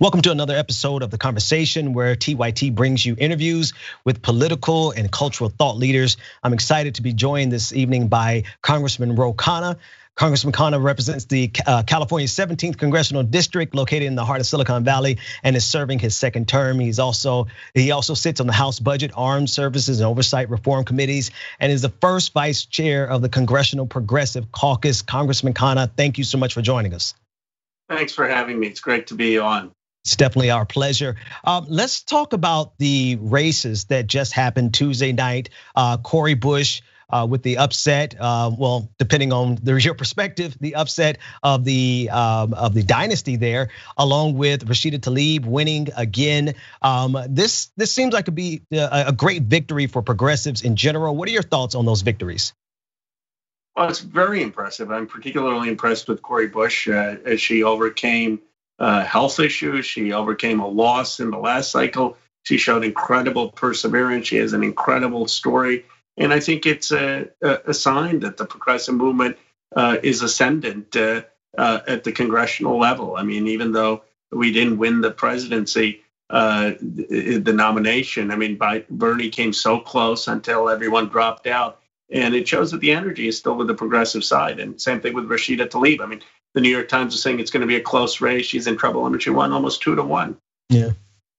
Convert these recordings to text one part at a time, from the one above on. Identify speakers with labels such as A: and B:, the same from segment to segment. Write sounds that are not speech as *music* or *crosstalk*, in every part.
A: Welcome to another episode of The Conversation where TYT brings you interviews with political and cultural thought leaders. I'm excited to be joined this evening by Congressman Ro Khanna. Congressman Khanna represents the uh, California 17th congressional district located in the heart of Silicon Valley and is serving his second term. He's also he also sits on the House Budget, Armed Services and Oversight Reform Committees and is the first vice chair of the Congressional Progressive Caucus. Congressman Khanna, thank you so much for joining us.
B: Thanks for having me. It's great to be on.
A: It's definitely our pleasure. Um, let's talk about the races that just happened Tuesday night. Uh, Cori Bush uh, with the upset. Uh, well, depending on your perspective, the upset of the um, of the dynasty there, along with Rashida Tlaib winning again. Um, this this seems like could be a great victory for progressives in general. What are your thoughts on those victories?
B: Well, it's very impressive. I'm particularly impressed with Cori Bush uh, as she overcame uh, health issues. She overcame a loss in the last cycle. She showed incredible perseverance. She has an incredible story. And I think it's a, a sign that the progressive movement uh, is ascendant uh, uh, at the congressional level. I mean, even though we didn't win the presidency, uh, the nomination, I mean, by, Bernie came so close until everyone dropped out. And it shows that the energy is still with the progressive side. And same thing with Rashida Tlaib. I mean, the New York Times is saying it's going to be a close race. She's in trouble. I mean, she won almost two to one.
A: Yeah.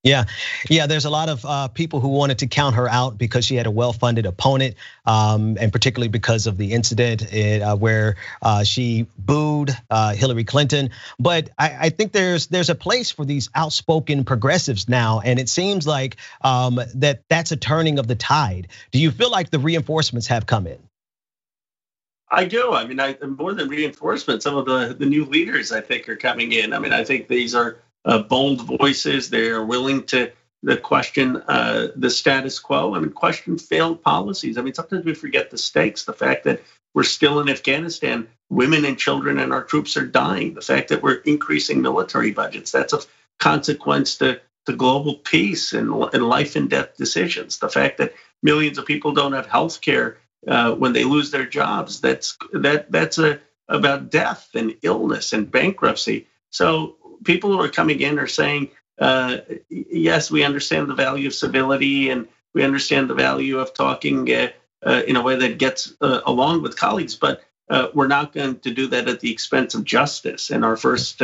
A: Yeah, yeah. There's a lot of uh, people who wanted to count her out because she had a well-funded opponent, um, and particularly because of the incident uh, where uh, she booed Hillary Clinton. But I think there's there's a place for these outspoken progressives now, and it seems like um, that that's a turning of the tide. Do you feel like the reinforcements have come in?
B: I do. I mean, I more than reinforcement, some of the the new leaders I think are coming in. I mean, I think these are uh, bold voices. They are willing to the question uh, the status quo. I mean, question failed policies. I mean, sometimes we forget the stakes. The fact that we're still in Afghanistan, women and children and our troops are dying. The fact that we're increasing military budgets, that's a consequence to, to global peace and, and life and death decisions. The fact that millions of people don't have health care uh, when they lose their jobs, that's that that's a about death and illness and bankruptcy. So people who are coming in are saying, uh, yes, we understand the value of civility and we understand the value of talking uh, uh, in a way that gets uh, along with colleagues, but uh, we're not going to do that at the expense of justice. And our first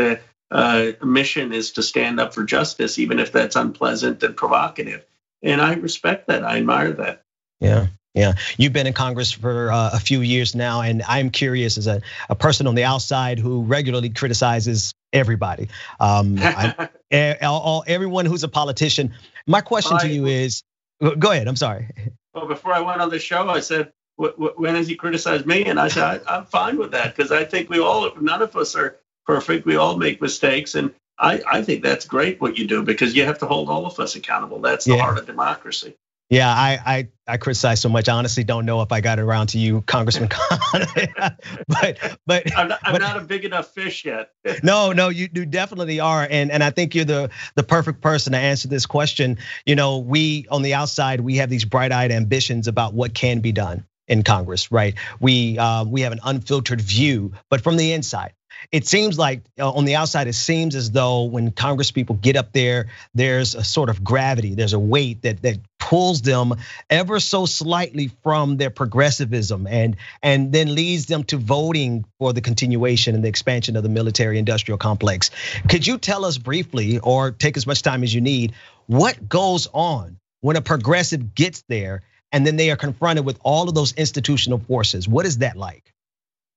B: mission is to stand up for justice, even if that's unpleasant and provocative. And I respect that. I admire that.
A: Yeah. Yeah, you've been in Congress for uh, a few years now, and I'm curious as a, a person on the outside who regularly criticizes everybody, um, *laughs* I, all, everyone who's a politician. My question to you is, go ahead. I'm sorry. *laughs*
B: Well, before I went on the show, I said, "When has he criticized me?" And I said, "I'm fine with that because I think we all, none of us are perfect. We all make mistakes, and I, I think that's great what you do because you have to hold all of us accountable. That's the yeah. heart of democracy."
A: Yeah, I, I I criticize so much. I honestly don't know if I got around to you, Congressman *laughs* Khan. *laughs*
B: but but I'm, not, I'm but, not, a big enough fish yet. *laughs*
A: no, no, you, you definitely are, and and I think you're the the perfect person to answer this question. You know, we on the outside we have these bright-eyed ambitions about what can be done in Congress, right? We uh, we have an unfiltered view, but from the inside, it seems like uh, on the outside, it seems as though when Congress people get up there, there's a sort of gravity, there's a weight that that pulls them ever so slightly from their progressivism and and then leads them to voting for the continuation and the expansion of the military industrial complex. Could you tell us briefly or take as much time as you need what goes on when a progressive gets there and then they are confronted with all of those institutional forces? What is that like?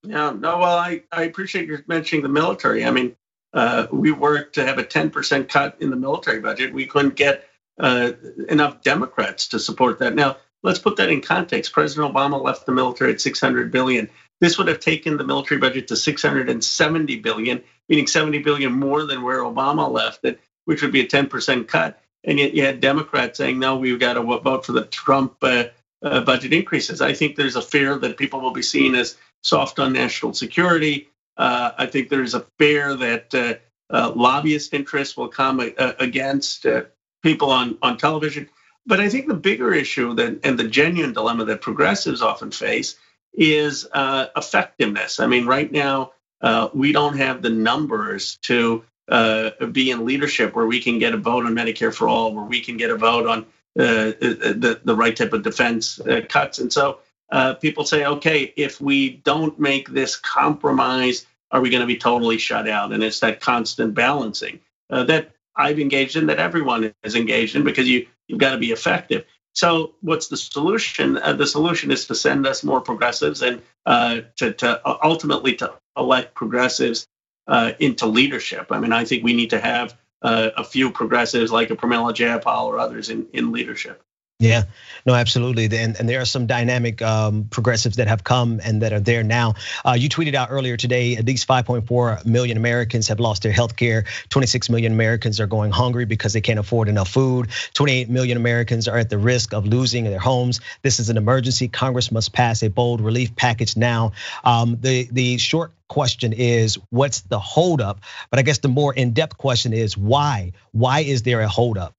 B: Yeah, no, well, I, I appreciate you mentioning the military. I mean, uh, we worked to have a 10% cut in the military budget. We couldn't get uh, enough Democrats to support that. Now, let's put that in context. President Obama left the military at 600 billion. This would have taken the military budget to 670 billion, meaning 70 billion more than where Obama left it, which would be a 10% cut. And yet you had Democrats saying, no, we've got to vote for the Trump uh, uh, budget increases. I think there's a fear that people will be seen as soft on national security. Uh, I think there's a fear that uh, uh, lobbyist interests will come against people on, on television. But I think the bigger issue that, and the genuine dilemma that progressives often face is effectiveness. I mean, right now, we don't have the numbers to uh, be in leadership where we can get a vote on Medicare for all, where we can get a vote on uh, the, the right type of defense uh, cuts. And so uh, people say, okay, if we don't make this compromise, are we going to be totally shut out? And it's that constant balancing uh, that I've engaged in, that everyone is engaged in, because you you've got to be effective. So what's the solution? Uh, the solution is to send us more progressives and uh, to, to ultimately to elect progressives uh, into leadership. I mean, I think we need to have uh, a few progressives like a Pramila Jayapal or others in, in leadership.
A: Yeah, no, absolutely. And, and there are some dynamic um, progressives that have come and that are there now. Uh, you tweeted out earlier today at least 5.4 million Americans have lost their health care. 26 million Americans are going hungry because they can't afford enough food. 28 million Americans are at the risk of losing their homes. This is an emergency. Congress must pass a bold relief package now. Um, the, the short question is what's the holdup? But I guess the more in depth question is why? Why is there a holdup?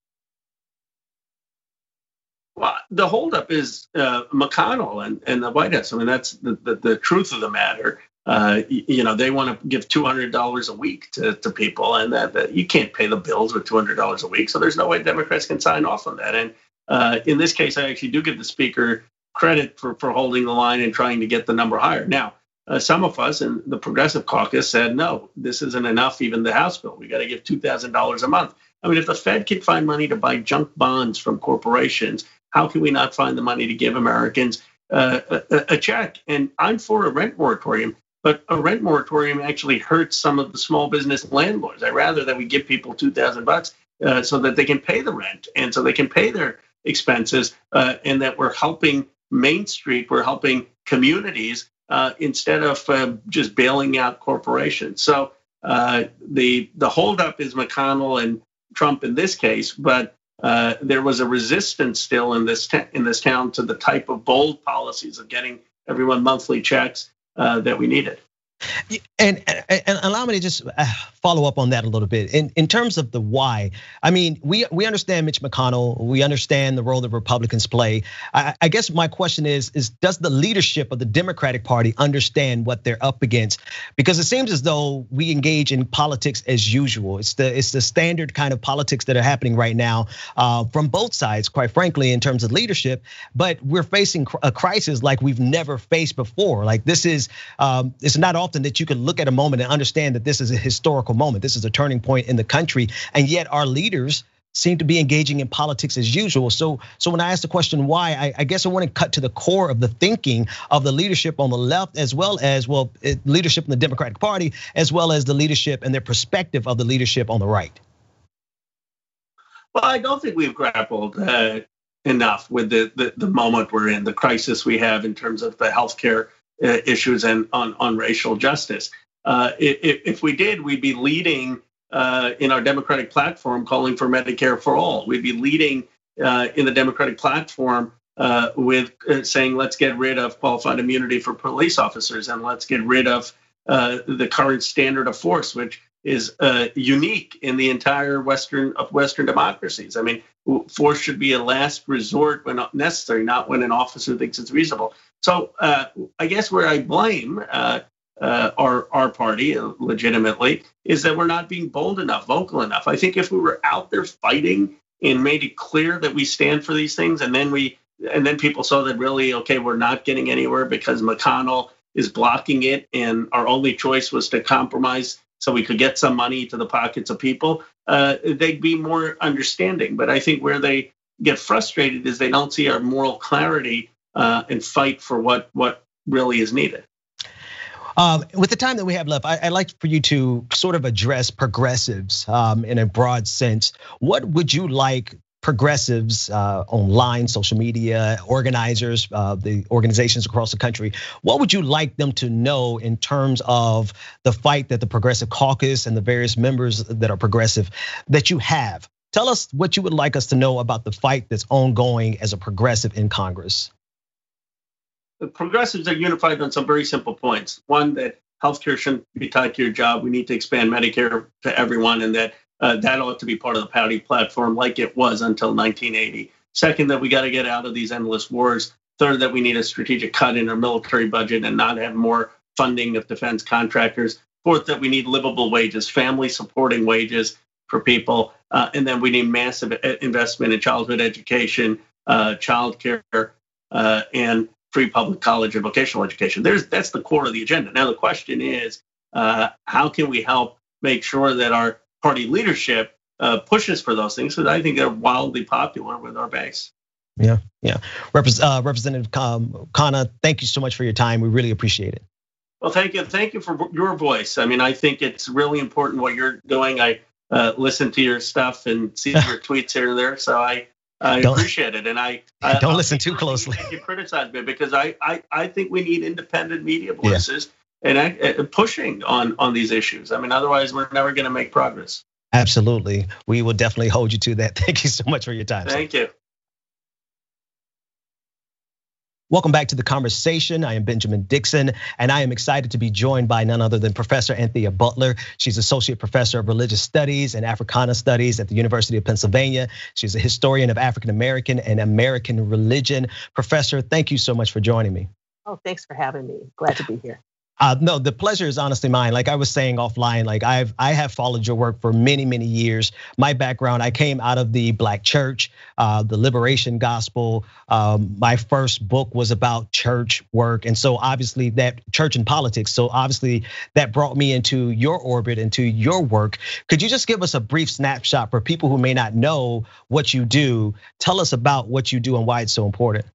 B: Well, the holdup is uh, McConnell and, and the White House. I mean, that's the, the, the truth of the matter. Uh, you know, they want to give $200 a week to, to people, and that, that you can't pay the bills with $200 a week. So there's no way Democrats can sign off on that. And uh, in this case, I actually do give the speaker credit for, for holding the line and trying to get the number higher. Now, uh, some of us in the Progressive Caucus said, no, this isn't enough, even the House bill. We got to give $2,000 a month. I mean, if the Fed can find money to buy junk bonds from corporations, how can we not find the money to give Americans uh, a, a, check? And I'm for a rent moratorium, but a rent moratorium actually hurts some of the small business landlords. I'd rather that we give people two thousand bucks uh, so that they can pay the rent and so they can pay their expenses, uh, and that we're helping Main Street, we're helping communities uh, instead of uh, just bailing out corporations. So uh, the the holdup is McConnell and Trump in this case, but uh, there was a resistance still in this in this town to the type of bold policies of getting everyone monthly checks uh, that we needed.
A: And, and allow me to just uh, follow up on that a little bit. In in terms of the why, I mean, we we understand Mitch McConnell, we understand the role that Republicans play. I, I guess my question is is does the leadership of the Democratic Party understand what they're up against? Because it seems as though we engage in politics as usual. It's the it's the standard kind of politics that are happening right now uh, from both sides, quite frankly, in terms of leadership. But we're facing a crisis like we've never faced before. Like this is um, it's not often that you can look at a moment and understand that this is a historical moment. This is a turning point in the country, and yet our leaders seem to be engaging in politics as usual. So, so when I ask the question why, I, I, guess I want to cut to the core of the thinking of the leadership on the left, as well as well leadership in the Democratic Party, as well as the leadership and their perspective of the leadership on the right.
B: Well, I don't think we've grappled uh, enough with the, the, the moment we're in, the crisis we have in terms of the healthcare issues and on, on racial justice. Uh, if, if, we did, we'd be leading uh, in our Democratic platform calling for Medicare for all. We'd be leading uh, in the Democratic platform uh, with uh, saying, let's get rid of qualified immunity for police officers and let's get rid of the current standard of force, which is unique in the entire Western of Western democracies. I mean, force should be a last resort when necessary, not when an officer thinks it's reasonable. So uh, I guess where I blame uh, uh, our our party legitimately is that we're not being bold enough, vocal enough. I think if we were out there fighting and made it clear that we stand for these things, and then we and then people saw that really okay, we're not getting anywhere because McConnell is blocking it, and our only choice was to compromise so we could get some money to the pockets of people. Uh, they'd be more understanding. But I think where they get frustrated is they don't see our moral clarity uh, and fight for what what really is needed.
A: Um, with the time that we have left, I, would like for you to sort of address progressives um, in a broad sense. What would you like progressives uh, online, social media, organizers, uh, the organizations across the country, what would you like them to know in terms of the fight that the Progressive Caucus and the various members that are progressive that you have? Tell us what you would like us to know about the fight that's ongoing as a progressive in Congress
B: the progressives are unified on some very simple points. One, that healthcare shouldn't be tied to your job. We need to expand Medicare to everyone, and that uh, that ought to be part of the party platform, like it was until 1980. Second, that we got to get out of these endless wars. Third, that we need a strategic cut in our military budget and not have more funding of defense contractors. Fourth, that we need livable wages, family supporting wages for people. Uh, and then we need massive investment in childhood education, uh, child care, uh, and free public college and vocational education. There's that's the core of the agenda. Now the question is, uh, how can we help make sure that our party leadership uh, pushes for those things? Because I think they're wildly popular with our base.
A: Yeah, yeah. Repres- uh, Representative Khanna, thank you so much for your time. We really appreciate it.
B: Well, thank you. Thank you for your voice. I mean, I think it's really important what you're doing. I uh, listen to your stuff and see your *laughs* tweets here and there. So I I don't, appreciate it, and I, I *laughs*
A: don't listen too closely.
B: You criticize me because I, I I think we need independent media voices yeah. and I, uh, pushing on on these issues. I mean, otherwise we're never going to make progress.
A: Absolutely, we will definitely hold you to that. *laughs* Thank you so much for your time.
B: Thank sir. you.
A: Welcome back to the conversation. I am Benjamin Dixon, and I am excited to be joined by none other than Professor Anthea Butler. She's Associate Professor of Religious Studies and Africana Studies at the University of Pennsylvania. She's a historian of African American and American religion. Professor, thank you so much for joining me.
C: Oh, thanks for having me. Glad to be here.
A: Uh, no, the pleasure is honestly mine. Like I was saying offline, like I've I have followed your work for many many years. My background, I came out of the Black Church, uh, the Liberation Gospel. Um, my first book was about church work, and so obviously that church and politics. So obviously that brought me into your orbit, into your work. Could you just give us a brief snapshot for people who may not know what you do? Tell us about what you do and why it's so important.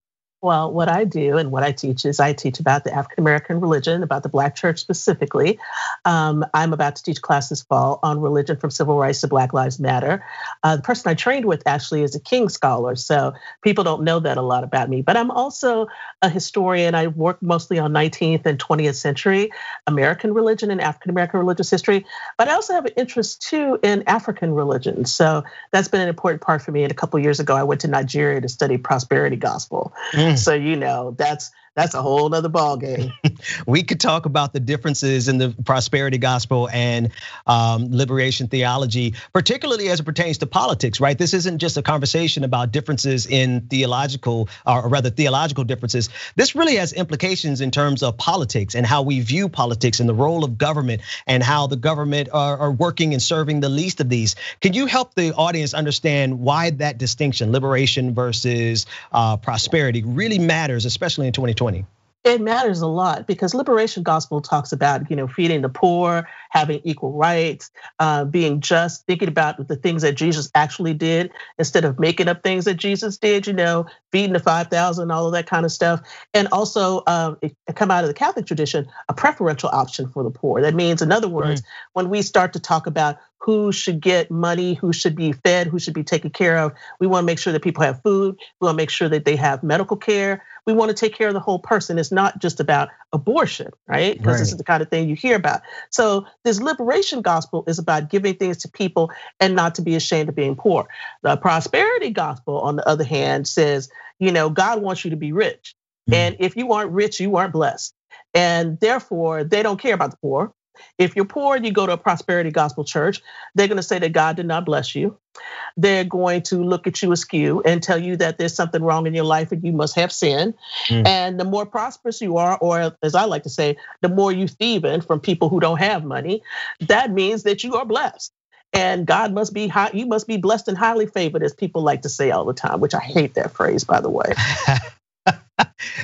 C: Well, what I do and what I teach is I teach about the African American religion, about the Black church specifically. Um, I'm about to teach class this fall on religion from civil rights to Black Lives Matter. Uh, the person I trained with actually is a King scholar, so people don't know that a lot about me. But I'm also a historian. I work mostly on 19th and 20th century American religion and African American religious history. But I also have an interest too in African religion. So that's been an important part for me. And a couple years ago, I went to Nigeria to study prosperity gospel. Mm. So you know that's that's a whole other ball game. *laughs*
A: we could talk about the differences in the prosperity gospel and um, liberation theology, particularly as it pertains to politics, right? This isn't just a conversation about differences in theological, or rather theological differences. This really has implications in terms of politics and how we view politics and the role of government and how the government are, are working and serving the least of these. Can you help the audience understand why that distinction, liberation versus uh, prosperity, really matters, especially in 2020? 2020?
C: It matters a lot because liberation gospel talks about, you know, feeding the poor, having equal rights, uh, being just, thinking about the things that Jesus actually did instead of making up things that Jesus did, you know, feeding the 5,000, all of that kind of stuff. And also um, it come out of the Catholic tradition, a preferential option for the poor. That means, in other words, right. when we start to talk about who should get money, who should be fed, who should be taken care of. We want to make sure that people have food. We want to make sure that they have medical care. We want to take care of the whole person. It's not just about abortion, right? Because right. this is the kind of thing you hear about. So this liberation gospel is about giving things to people and not to be ashamed of being poor. The prosperity gospel, on the other hand, says, you know, God wants you to be rich. Mm-hmm. And if you aren't rich, you aren't blessed. And therefore, they don't care about the poor. If you're poor and you go to a prosperity gospel church, they're going to say that God did not bless you. They're going to look at you askew and tell you that there's something wrong in your life and you must have sin. Mm. And the more prosperous you are, or as I like to say, the more you thieving from people who don't have money, that means that you are blessed. And God must be high, you must be blessed and highly favored, as people like to say all the time, which I hate that phrase, by the way. *laughs*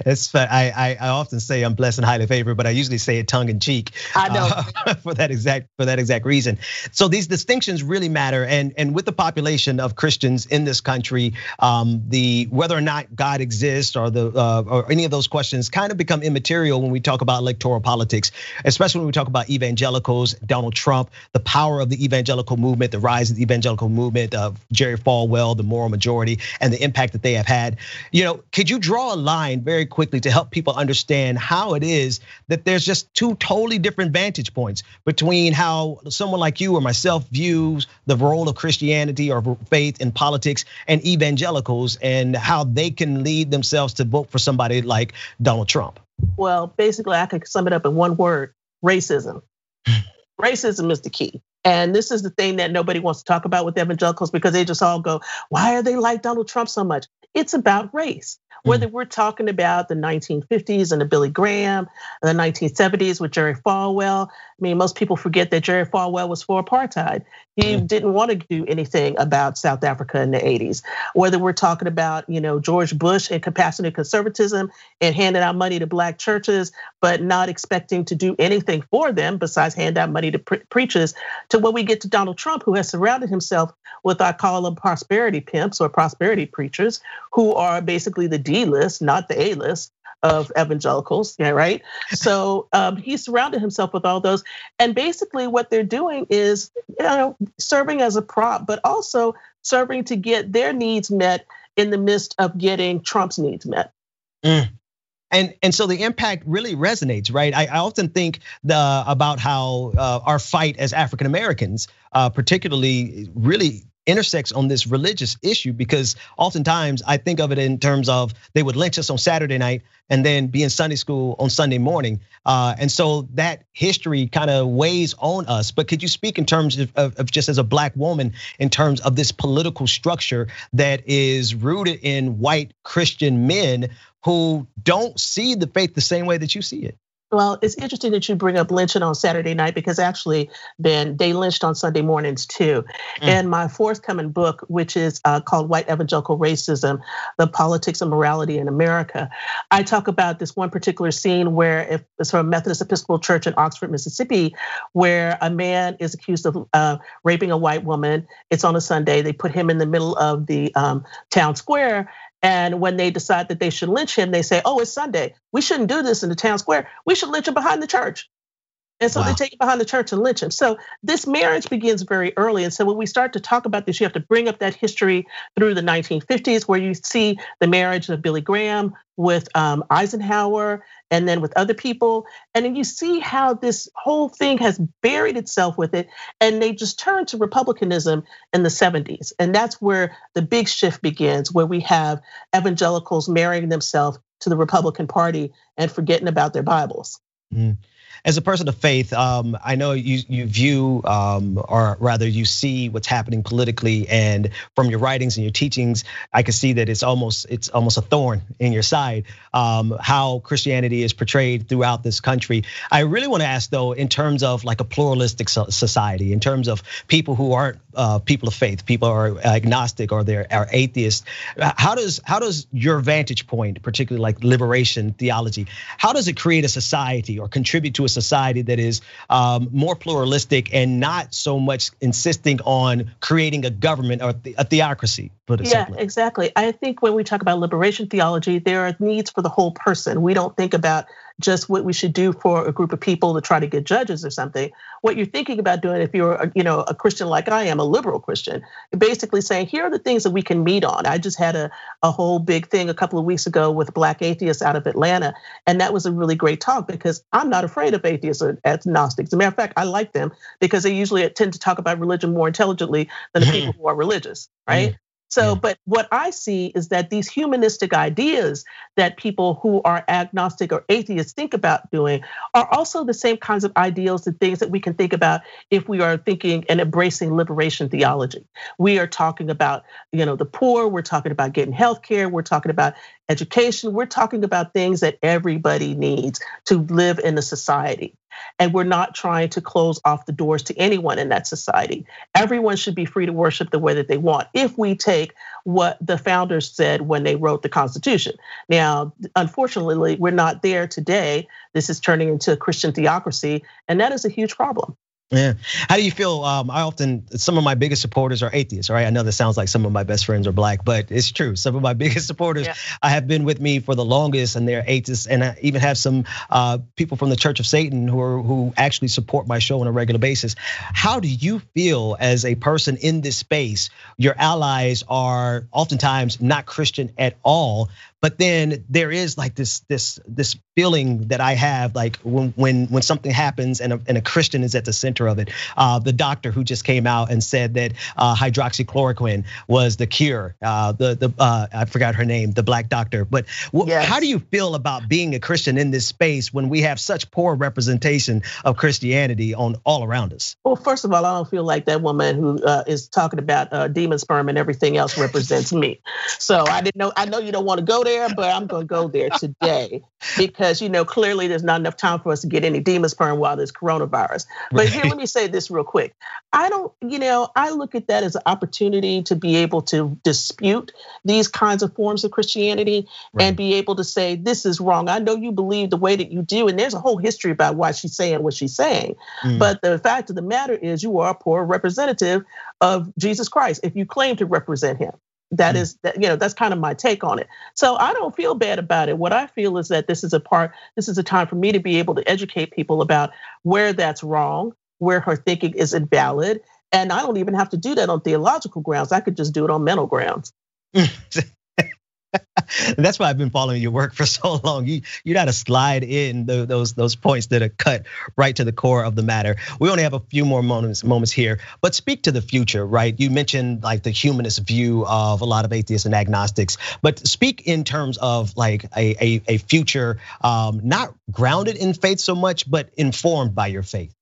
A: it's I, I often say I'm blessed and highly favored, but I usually say it tongue in cheek.
C: I know
A: uh, *laughs* for that exact for that exact reason. So these distinctions really matter, and and with the population of Christians in this country, um, the whether or not God exists or the uh, or any of those questions kind of become immaterial when we talk about electoral politics, especially when we talk about evangelicals, Donald Trump, the power of the evangelical movement, the rise of the evangelical movement of Jerry Falwell, the moral majority, and the impact that they have had. You know, could you draw a line very quickly to help people understand how it is that there's just two totally different vantage points between how someone like you or myself views the role of Christianity or faith in politics and evangelicals and how they can lead themselves to vote for somebody like Donald Trump?
C: Well, basically, I could sum it up in one word racism. *laughs* racism is the key. And this is the thing that nobody wants to talk about with evangelicals because they just all go, why are they like Donald Trump so much? It's about race. Whether hmm. we're talking about the 1950s and the Billy Graham, the 1970s with Jerry Falwell. I mean, most people forget that Jerry Falwell was for apartheid. He hmm. didn't want to do anything about South Africa in the 80s. Whether we're talking about, you know, George Bush and compassionate conservatism and handing out money to black churches, but not expecting to do anything for them besides hand out money to pre- preachers, to when we get to Donald Trump, who has surrounded himself with, I call them prosperity pimps or prosperity preachers, who are basically the D list, not the A list of evangelicals, yeah, right? *laughs* So um, he surrounded himself with all those, and basically what they're doing is, you know, serving as a prop, but also serving to get their needs met in the midst of getting Trump's needs met.
A: Mm. And and so the impact really resonates, right? I, I often think the about how uh, our fight as African Americans, uh, particularly, really intersects on this religious issue because oftentimes I think of it in terms of they would lynch us on Saturday night and then be in Sunday school on Sunday morning. Uh, and so that history kind of weighs on us. But could you speak in terms of, of, just as a black woman, in terms of this political structure that is rooted in white Christian men who don't see the faith the same way that you see it?
C: Well, it's interesting that you bring up lynching on Saturday night because actually, Ben, they lynched on Sunday mornings too. Mm. And my forthcoming book, which is uh, called White Evangelical Racism The Politics of Morality in America, I talk about this one particular scene where if it's from a Methodist Episcopal Church in Oxford, Mississippi, where a man is accused of uh, raping a white woman. It's on a Sunday. They put him in the middle of the um, town square and when they decide that they should lynch him, they say, oh, it's Sunday. We shouldn't do this in the town square. We should lynch him behind the church. And so wow. they take him behind the church and lynch him. So this marriage begins very early. And so when we start to talk about this, you have to bring up that history through the 1950s, where you see the marriage of Billy Graham with um, Eisenhower and then with other people. And then you see how this whole thing has buried itself with it. And they just turned to Republicanism in the 70s. And that's where the big shift begins, where we have evangelicals marrying themselves to the Republican Party and forgetting about their Bibles.
A: Mm as a person of faith, um, I know you you view, um, or rather, you see what's happening politically, and from your writings and your teachings, I can see that it's almost it's almost a thorn in your side. Um, how Christianity is portrayed throughout this country. I really want to ask though, in terms of like a pluralistic society, in terms of people who aren't uh, people of faith, people are agnostic or they're are atheists. How does how does your vantage point, particularly like liberation theology, how does it create a society or contribute to a society that is um, more pluralistic and not so much insisting on creating a government or a theocracy.
C: Put it yeah, simply. exactly. I think when we talk about liberation theology, there are needs for the whole person. We don't think about just what we should do for a group of people to try to get judges or something. What you're thinking about doing, if you're a, you know a Christian like I am, a liberal Christian, basically saying here are the things that we can meet on. I just had a a whole big thing a couple of weeks ago with Black atheists out of Atlanta, and that was a really great talk because I'm not afraid of atheists or agnostics. As a matter of fact, I like them because they usually tend to talk about religion more intelligently than the people who are religious, right? So, yeah. but what I see is that these humanistic ideas that people who are agnostic or atheists think about doing are also the same kinds of ideals and things that we can think about if we are thinking and embracing liberation theology. We are talking about, you know, the poor, we're talking about getting health care, we're talking about education, we're talking about things that everybody needs to live in a society. And we're not trying to close off the doors to anyone in that society. Everyone should be free to worship the way that they want if we take what the founders said when they wrote the Constitution. Now, unfortunately, we're not there today. This is turning into a Christian theocracy, and that is a huge problem.
A: Yeah. How do you feel? Um, I often some of my biggest supporters are atheists, right? I know that sounds like some of my best friends are black, but it's true. Some of my *laughs* biggest supporters yeah. I have been with me for the longest, and they're atheists. And I even have some uh, people from the Church of Satan who are who actually support my show on a regular basis. How do you feel as a person in this space? Your allies are oftentimes not Christian at all, but then there is like this this this feeling that I have like when when when something happens and a, and a Christian is at the center of it. Uh, the doctor who just came out and said that uh, hydroxychloroquine was the cure. Uh, the the uh, I forgot her name, the black doctor. But yes. how do you feel about being a Christian in this space when we have such poor representation of Christianity on all around us?
C: Well, first of all, I don't feel like that woman who uh, is talking about uh, demon sperm and everything else represents me. So I didn't know. I know you don't want to go there, but I'm going to go there today because you know clearly there's not enough time for us to get any demon sperm while there's coronavirus. But right. here, let me say this real quick. I don't, you know, I look at that as an opportunity to be able to dispute these kinds of forms of Christianity right. and be able to say this is wrong. I know you believe the way that you do, and there's a whole history about why she's saying what she's saying. Mm. But the fact of the matter is, you are a poor representative of Jesus Christ if you claim to represent him. That mm. that you know that's kind of my take on it. So I don't feel bad about it. What I feel is that this is a part this is a time for me to be able to educate people about where that's wrong, where her thinking is invalid, and I don't even have to do that on theological grounds. I could just do it on mental grounds. *laughs* *laughs*
A: that's why I've been following your work *laughs* for so long. You you got to slide in those those points that are cut right to the core of the matter. We only have a few more moments moments here, but speak to the future, right? You mentioned like the humanist view of a lot of atheists and agnostics, but speak in terms of like a a, a future um, not grounded in faith so much, but informed by your faith.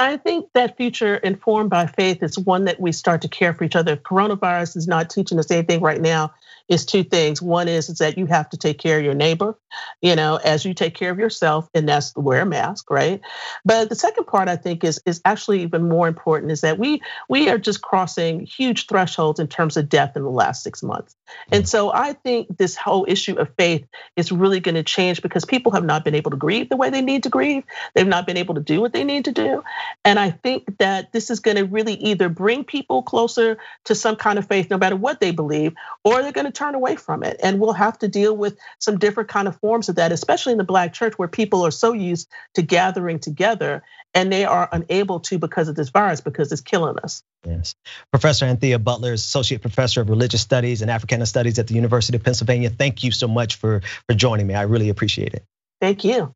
C: I think that future informed by faith is one that we start to care for each other. Coronavirus is not teaching us anything right now is two things. One is, is that you have to take care of your neighbor, you know, as you take care of yourself, and that's wear a mask, right? But the second part I think is is actually even more important is that we we are just crossing huge thresholds in terms of death in the last six months. And so I think this whole issue of faith is really going to change because people have not been able to grieve the way they need to grieve. They've not been able to do what they need to do. And I think that this is going to really either bring people closer to some kind of faith, no matter what they believe, or they're going to turn away from it. And we'll have to deal with some different kind of forms of that, especially in the black church where people are so used to gathering together and they are unable to because of this virus because it's killing us.
A: Yes. Professor Anthea Butler is Associate Professor of Religious Studies and Africana Studies at the University of Pennsylvania. Thank you so much for, for joining me. I really appreciate it.
C: Thank you.